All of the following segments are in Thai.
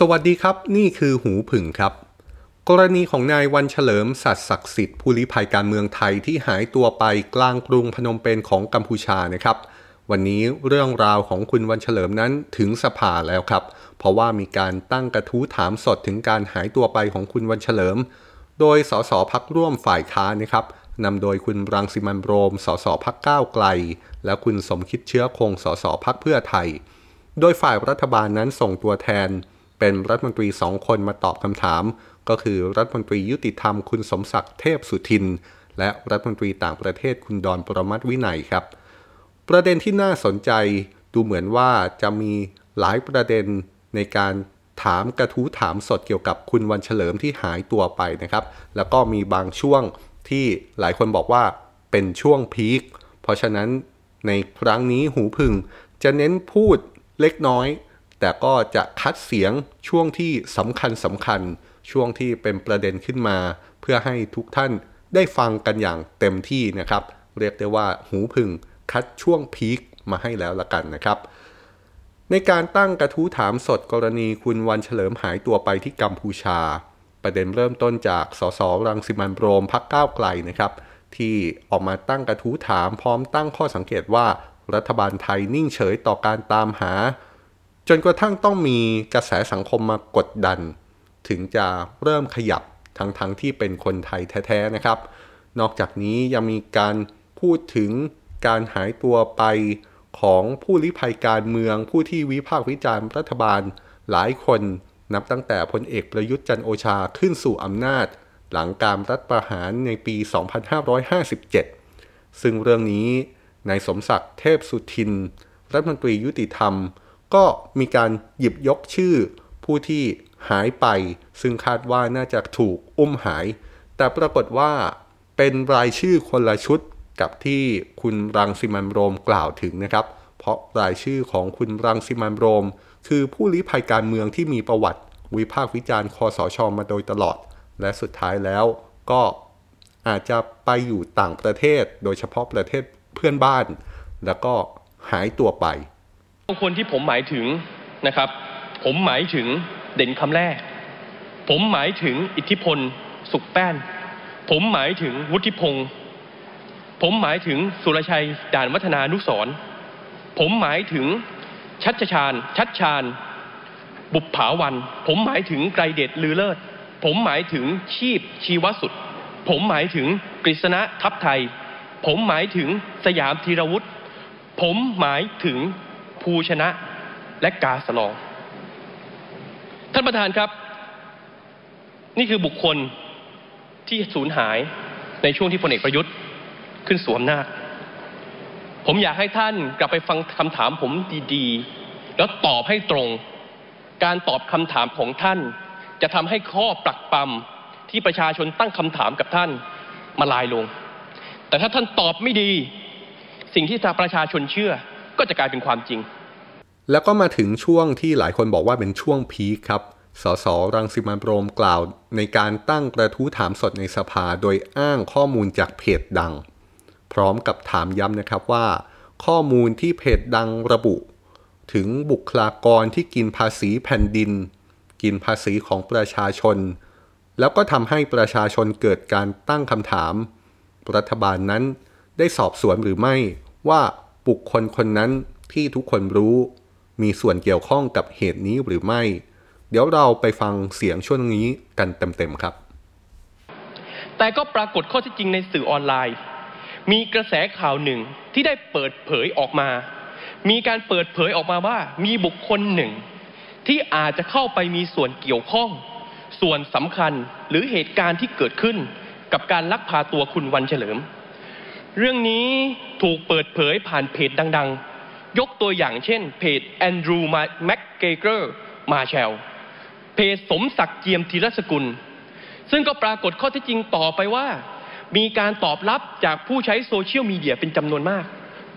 สวัสดีครับ นี่คือหูผึ่งครับ กรณีของนายวันเฉลิมสัตย์ศักดิ์สิทธิ์ผู้ลี้ภัยการเมืองไทยที่หายตัวไปกลางกรุงพนมเปญของกัมพูชานะครับ วันนี้เรื่องราวของคุณวันเฉลิมนั้นถึงสภาแล้วครับ เพราะว่ามีการตั้งกระทู้ถามสดถึงการหายตัวไปของคุณวันเฉลิม โดยสสพักร่วมฝ่ายค้านนะครับนำโดยคุณรังสิมันโรม สสพักก้าวไกล และคุณสมคิดเชื้อคง สสพักเพื่อไทย โดยฝ่ายรัฐบาลนั้นส่งตัวแทน เป็นรัฐมนตรีสองคนมาตอบคำถาม ก็คือรัฐมนตรียุติธรรมคุณสมศักดิ์เทพสุทิน และรัฐมนตรีต่างประเทศคุณดอนประมัตวินัยครับ ประเด็นที่น่าสนใจดูเหมือนว่าจะมีหลายประเด็นในการถามกระทู้ถามสดเกี่ยวกับคุณวันเฉลิมที่หายตัวไปนะครับ แล้วก็มีบางช่วงที่หลายคนบอกว่าเป็นช่วงพีคเพราะฉะนั้นในครั้งนี้หูพึ่งจะเน้นพูดเล็กน้อย แต่ก็จะคัดเสียงช่วงที่สำคัญสำคัญ ช่วงที่เป็นประเด็นขึ้นมา เพื่อให้ทุกท่านได้ฟังกันอย่างเต็มที่นะครับ เรียกได้ว่าหูพึ่งคัดช่วงพีคมาให้แล้วละกันนะครับในการตั้งกระทู้ถามสดกรณีคุณวันเฉลิมหายตัวไปที่กัมพูชา ประเด็นเริ่มต้นจากสสรังสิมันโรมพักก้าวไกลนะครับ ที่ออกมาตั้งกระทู้ถามพร้อมตั้งข้อสังเกตว่า รัฐบาลไทยนิ่งเฉยต่อการตามหา จนกระทั่งต้องมีกระแสสังคมมากดดัน ถึงจะเริ่มขยับทั้งๆทที่เป็นคนไทยแท้ๆนะครับ นอกจากนี้ยังมีการพูดถึงการหายตัวไปของผู้ลี้ภัยการเมือง ผู้ที่วิพากษ์วิจารณ์รัฐบาลหลายคนนับตั้งแต่พลเอกประยุทธ์จันโอชาขึ้นสู่อำนาจ หลังการรัฐประหารในปี 2557 ซึ่งเรื่องนี้นายสมศักดิ์เทพสุทิน รัฐมนตรียุติธรรม ก็มีการหยิบยกชื่อผู้ที่หายไป ซึ่งคาดว่าน่าจะถูกอุ้มหาย แต่ปรากฏว่าเป็นรายชื่อคนละชุดกับที่คุณรังสิมันโรมกล่าวถึงนะครับ เพราะรายชื่อของคุณรังสิมันโรม คือผู้ลี้ภัยการเมืองที่มีประวัติวิพากษ์วิจารณ์คอสชมาโดยตลอด และสุดท้ายแล้วก็อาจจะไปอยู่ต่างประเทศ โดยเฉพาะประเทศเพื่อนบ้าน แล้วก็หายตัวไป คนที่ผมหมายถึงนะครับ ผมหมายถึงเด่นคำแรก ผมหมายถึงอิทธิพล สุขแป้น ผมหมายถึงวุฒิพงศ์ผมหมายถึงสุรชัยด่านวัฒนานุสรผมหมายถึงชัชชาญ ชัดชาญ บุปผาวัน ผมหมายถึงไกรเดชลือเลิศ ผมหมายถึงชีพชีวสุด ผมหมายถึงกฤษณะทัพไทย ผมหมายถึงสยามธีรวุฒิ ผมหมายถึง ภูชนะและกาสลอง ท่านประธานครับ นี่คือบุคคลที่สูญหายในช่วงที่พลเอกประยุทธ์ขึ้นสวมหน้า ผมอยากให้ท่านกลับไปฟังคำถามผมดีๆ แล้วตอบให้ตรง การตอบคำถามของท่าน จะทำให้ข้อปรักปำที่ประชาชนตั้งคำถามกับท่านมาลายลง แต่ถ้าท่านตอบไม่ดี สิ่งที่ประชาชนเชื่อก็จะกลายเป็นความจริง แล้วก็มาถึงช่วงที่หลายคนบอกว่าเป็นช่วงพีคครับ สสรังสิมันโรมกล่าว ในการตั้งกระทู้ถามสดในสภาโดยอ้างข้อมูลจากเพจดัง พร้อมกับถามย้ำนะครับว่า ข้อมูลที่เพจดังระบุ ถึงบุคลากรที่กินภาษีแผ่นดิน กินภาษีของประชาชน แล้วก็ทำให้ประชาชนเกิดการตั้งคำถาม รัฐบาลนั้นได้สอบสวนหรือไม่ว่าบุคคลคนนั้นที่ทุกคนรู้ มีส่วนเกี่ยวข้องกับเหตุนี้หรือไม่ เดี๋ยวเราไปฟังเสียงช่วงนี้กันเต็มๆครับ แต่ก็ปรากฏข้อเท็จจริงในสื่อออนไลน์ มีกระแสข่าวหนึ่งที่ได้เปิดเผยออกมา มีการเปิดเผยออกมาว่ามีบุคคลหนึ่ง ที่อาจจะเข้าไปมีส่วนเกี่ยวข้อง ส่วนสำคัญหรือเหตุการณ์ที่เกิดขึ้น กับการลักพาตัวคุณวันเฉลิม เรื่องนี้ถูกเปิดเผยผ่านเพจดัง ๆ ยกตัวอย่างเช่น เพจ Andrew MacGregor Marshall เพจสมศักดิ์เจียมธีรสกุล ซึ่งก็ปรากฏข้อเท็จจริงต่อไปว่า มีการตอบรับจากผู้ใช้โซเชียลมีเดียเป็นจำนวนมาก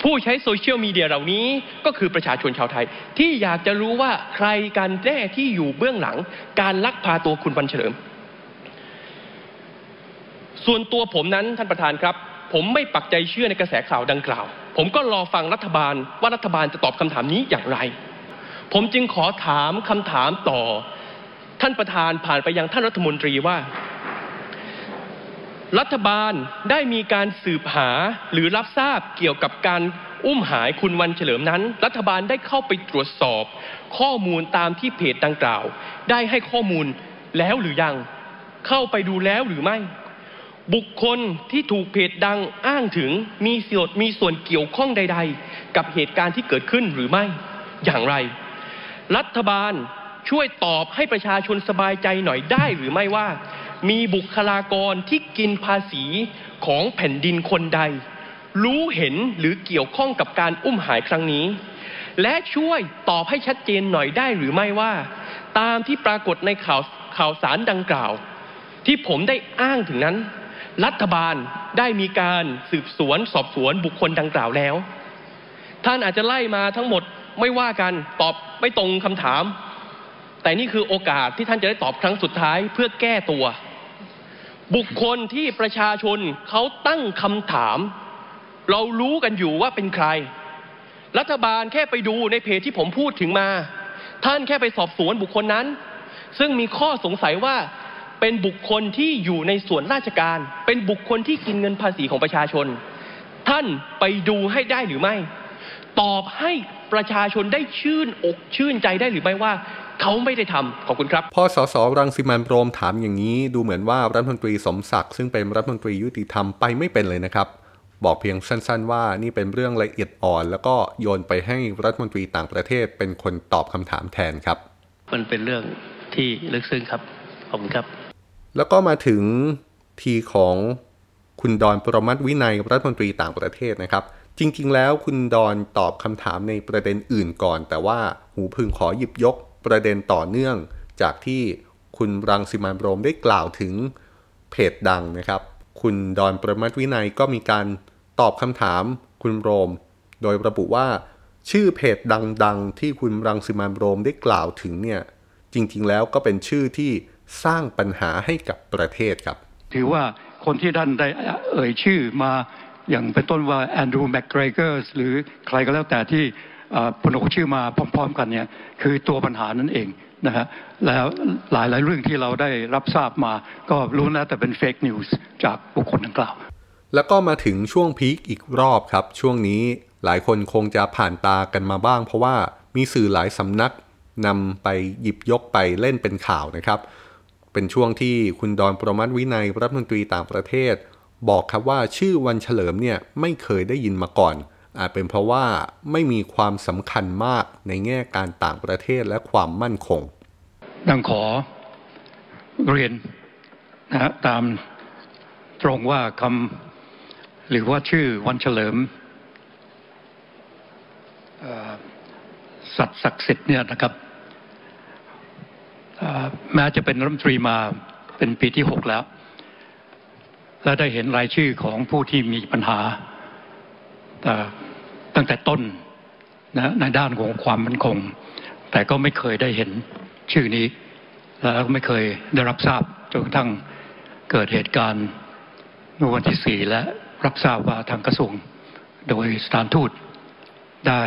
ผู้ใช้โซเชียลมีเดียเหล่านี้ก็คือประชาชนชาวไทย ที่อยากจะรู้ว่าใครกันแน่ที่อยู่เบื้องหลัง การลักพาตัวคุณวันเฉลิม ส่วนตัวผมนั้นท่านประธานครับ ผมไม่ปักใจเชื่อในกระแสข่าวดังกล่าว ผมก็รอฟังรัฐบาลว่ารัฐบาลจะตอบคำถามนี้อย่างไร ผมจึงขอถามคำถามต่อ ท่านประธานผ่านไปยังท่านรัฐมนตรีว่า รัฐบาลได้มีการสืบหาหรือรับทราบเกี่ยวกับการอุ้มหายคุณวันเฉลิมนั้น รัฐบาลได้เข้าไปตรวจสอบ ข้อมูลตามที่เพจดังกล่าว ได้ให้ข้อมูลแล้วหรือยัง เข้าไปดูแล้วหรือไม่ บุคคลที่ถูกเพจดังอ้างถึงมีส่วนมีส่วนเกี่ยวข้องใด ๆ กับเหตุการณ์ที่เกิดขึ้นหรือไม่อย่างไร รัฐบาลช่วยตอบให้ประชาชนสบายใจหน่อยได้หรือไม่ว่า มีบุคลากรที่กินภาษีของแผ่นดินคนใด รู้เห็นหรือเกี่ยวข้องกับการอุ้มหายครั้งนี้ และช่วยตอบให้ชัดเจนหน่อยได้หรือไม่ว่า ตามที่ปรากฏในข่าวข่าวสารดังกล่าว ที่ผมได้อ้างถึงนั้น รัฐบาลได้มีการสืบสวนสอบสวนบุคคลดังกล่าวแล้ว ท่านอาจจะไล่มาทั้งหมดไม่ว่ากันตอบไม่ตรงคำถาม แต่นี่คือโอกาสที่ท่านจะได้ตอบครั้งสุดท้ายเพื่อแก้ตัว บุคคลที่ประชาชนเขาตั้งคำถาม เรารู้กันอยู่ว่าเป็นใคร รัฐบาลแค่ไปดูในเพจที่ผมพูดถึงมา ท่านแค่ไปสอบสวนบุคคลนั้น ซึ่งมีข้อสงสัยว่า เป็นบุคคลที่อยู่ในส่วนราชการ เป็นบุคคลที่กินเงินภาษีของประชาชน ท่านไปดูให้ได้หรือไม่ ตอบให้ประชาชนได้ชื่นอกชื่นใจได้หรือไม่ว่าเขาไม่ได้ทำขอบคุณครับพอสสรังสิมันต์โรมถามอย่างนี้ ดูเหมือนว่ารัฐมนตรีสมศักดิ์ซึ่งเป็นรัฐมนตรียุติธรรมไปไม่เป็นเลยนะครับ บอกเพียงสั้น ๆ ว่านี่เป็นเรื่องละเอียดอ่อน แล้วก็โยนไปให้รัฐมนตรีต่างประเทศเป็นคนตอบคำถามแทนครับ มันเป็นเรื่องที่ลึกซึ้งครับขอบคุณครับ แล้วก็มาถึงทีของคุณดอนปรมัตวินัยรัฐมนตรีต่างประเทศนะครับ จริง ๆ แล้วคุณดอนตอบคำถามในประเด็นอื่นก่อน แต่ว่าหูพึงขอหยิบยกประเด็นต่อเนื่อง จากที่คุณรังสิมันโรมได้กล่าวถึงเพจดังนะครับ คุณดอนปรมัตถ์วินัยก็มีการตอบคำถามคุณโรม โดยระบุว่าชื่อเพจดัง ๆ ที่คุณรังสิมันต์ โรมได้กล่าวถึงเนี่ยจริง ๆ แล้วก็เป็นชื่อที่ สร้างปัญหาให้กับประเทศครับ ถือว่าคนที่ท่านได้เอ่ยชื่อมาอย่างเป็นต้นว่า Andrew MacGregor หรือใครก็แล้วแต่ที่เอ่อพนกชื่อมาพร้อม ๆ กันเนี่ยคือตัวปัญหานั่นเองนะฮะแล้วหลายๆเรื่องที่เราได้รับทราบมาก็รู้แล้วแต่เป็นเฟกนิวส์จากบุคคลดังกล่าว แล้วก็มาถึงช่วงพีคอีกรอบครับ ช่วงนี้หลายคนคงจะผ่านตากันมาบ้าง เพราะว่ามีสื่อหลายสำนักนำไปหยิบยกไปเล่นเป็นข่าวนะครับ เป็นช่วงที่คุณดอนประมัตถ์วินัยรัฐมนตรีต่างประเทศ บอกครับว่าชื่อวันเฉลิมเนี่ยไม่เคยได้ยินมาก่อน อาจเป็นเพราะว่าไม่มีความสำคัญมากในแง่การต่างประเทศและความมั่นคง ดังขอเรียนนะฮะตามตรงว่าคำหรือว่าชื่อวันเฉลิมสัตว์ศักดิ์สิทธิ์เนี่ยนะครับ แม้จะเป็นรัฐมนตรีมาเป็นปีที่หกแล้ว และได้เห็นรายชื่อของผู้ที่มีปัญหาตั้งแต่ต้นนะในด้านของความมั่นคง แต่ก็ไม่เคยได้เห็นชื่อนี้ แล้วก็ไม่เคยได้รับทราบจนกระทั่งเกิดเหตุการณ์เมื่อวันที่สี่และรับทราบว่าทางกระทรวงโดยสถานทูตได้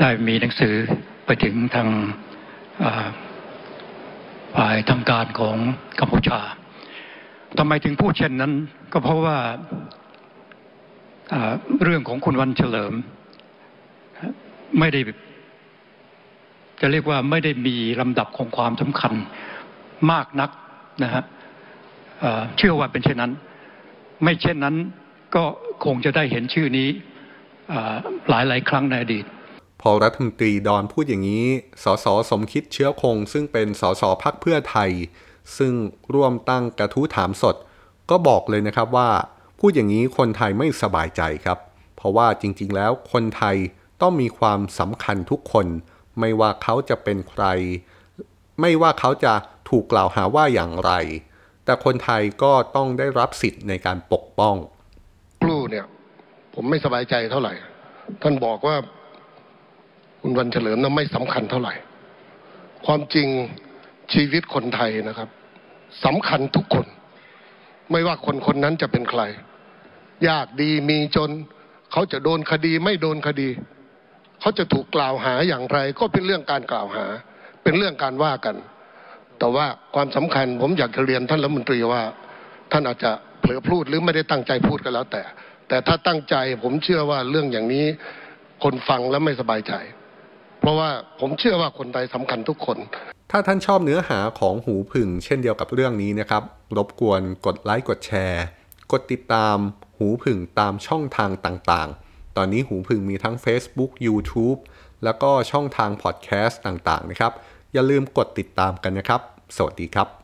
ได้มีหนังสือไปถึงทาง ฝ่ายทางการของกัมพูชาทำไมถึงพูดเช่นนั้น ก็เพราะว่าเรื่องของคุณวันเฉลิม ไม่ได้ จะเรียกว่าไม่ได้มีลำดับของความสำคัญมากนักนะฮะเชื่อว่าเป็นเช่นนั้น ไม่เช่นนั้นก็คงจะได้เห็นชื่อนี้หลายหลายครั้งในอดีต พอรัฐมนตรีดอนพูดอย่างนี้ สสสมคิดเชื้อคง ซึ่งเป็นสสพักเพื่อไทย ซึ่งร่วมตั้งกระทู้ถามสด ก็บอกเลยนะครับว่า พูดอย่างนี้คนไทยไม่สบายใจครับ เพราะว่าจริงๆแล้วคนไทยต้องมีความสำคัญทุกคน ไม่ว่าเขาจะเป็นใคร ไม่ว่าเขาจะถูกกล่าวหาว่าอย่างไร แต่คนไทยก็ต้องได้รับสิทธิ์ในการปกป้องครู่เนี่ย ผมไม่สบายใจเท่าไหร่ ท่านบอกว่า คุณวันเฉลิมนั้นไม่สำคัญเท่าไหร่ ความจริงชีวิตคนไทยนะครับสำคัญทุกคน ไม่ว่าคนคนนั้นจะเป็นใคร ยากดีมีจน เขาจะโดนคดีไม่โดนคดี เขาจะถูกกล่าวหาอย่างไร ก็เป็นเรื่องการกล่าวหา เป็นเรื่องการว่ากัน แต่ว่าความสำคัญผมอยากจะเรียนท่านรัฐมนตรีว่า ท่านอาจจะเผลอพูดหรือไม่ได้ตั้งใจพูดก็แล้วแต่ แต่ถ้าตั้งใจผมเชื่อว่าเรื่องอย่างนี้คนฟังแล้วไม่สบายใจ เพราะว่าผมเชื่อว่าคนไทยสำคัญทุกคน ถ้าท่านชอบเนื้อหาของหูผึ่ง เช่นเดียวกับเรื่องนี้นะครับ รบกวนกดไลค์กดแชร์ กดติดตามหูผึ่งตามช่องทางต่างๆ ตอนนี้หูผึ่งมีทั้ง Facebook YouTube แล้วก็ช่องทางพอดแคสต์ต่างๆนะครับ อย่าลืมกดติดตามกันนะครับ สวัสดีครับ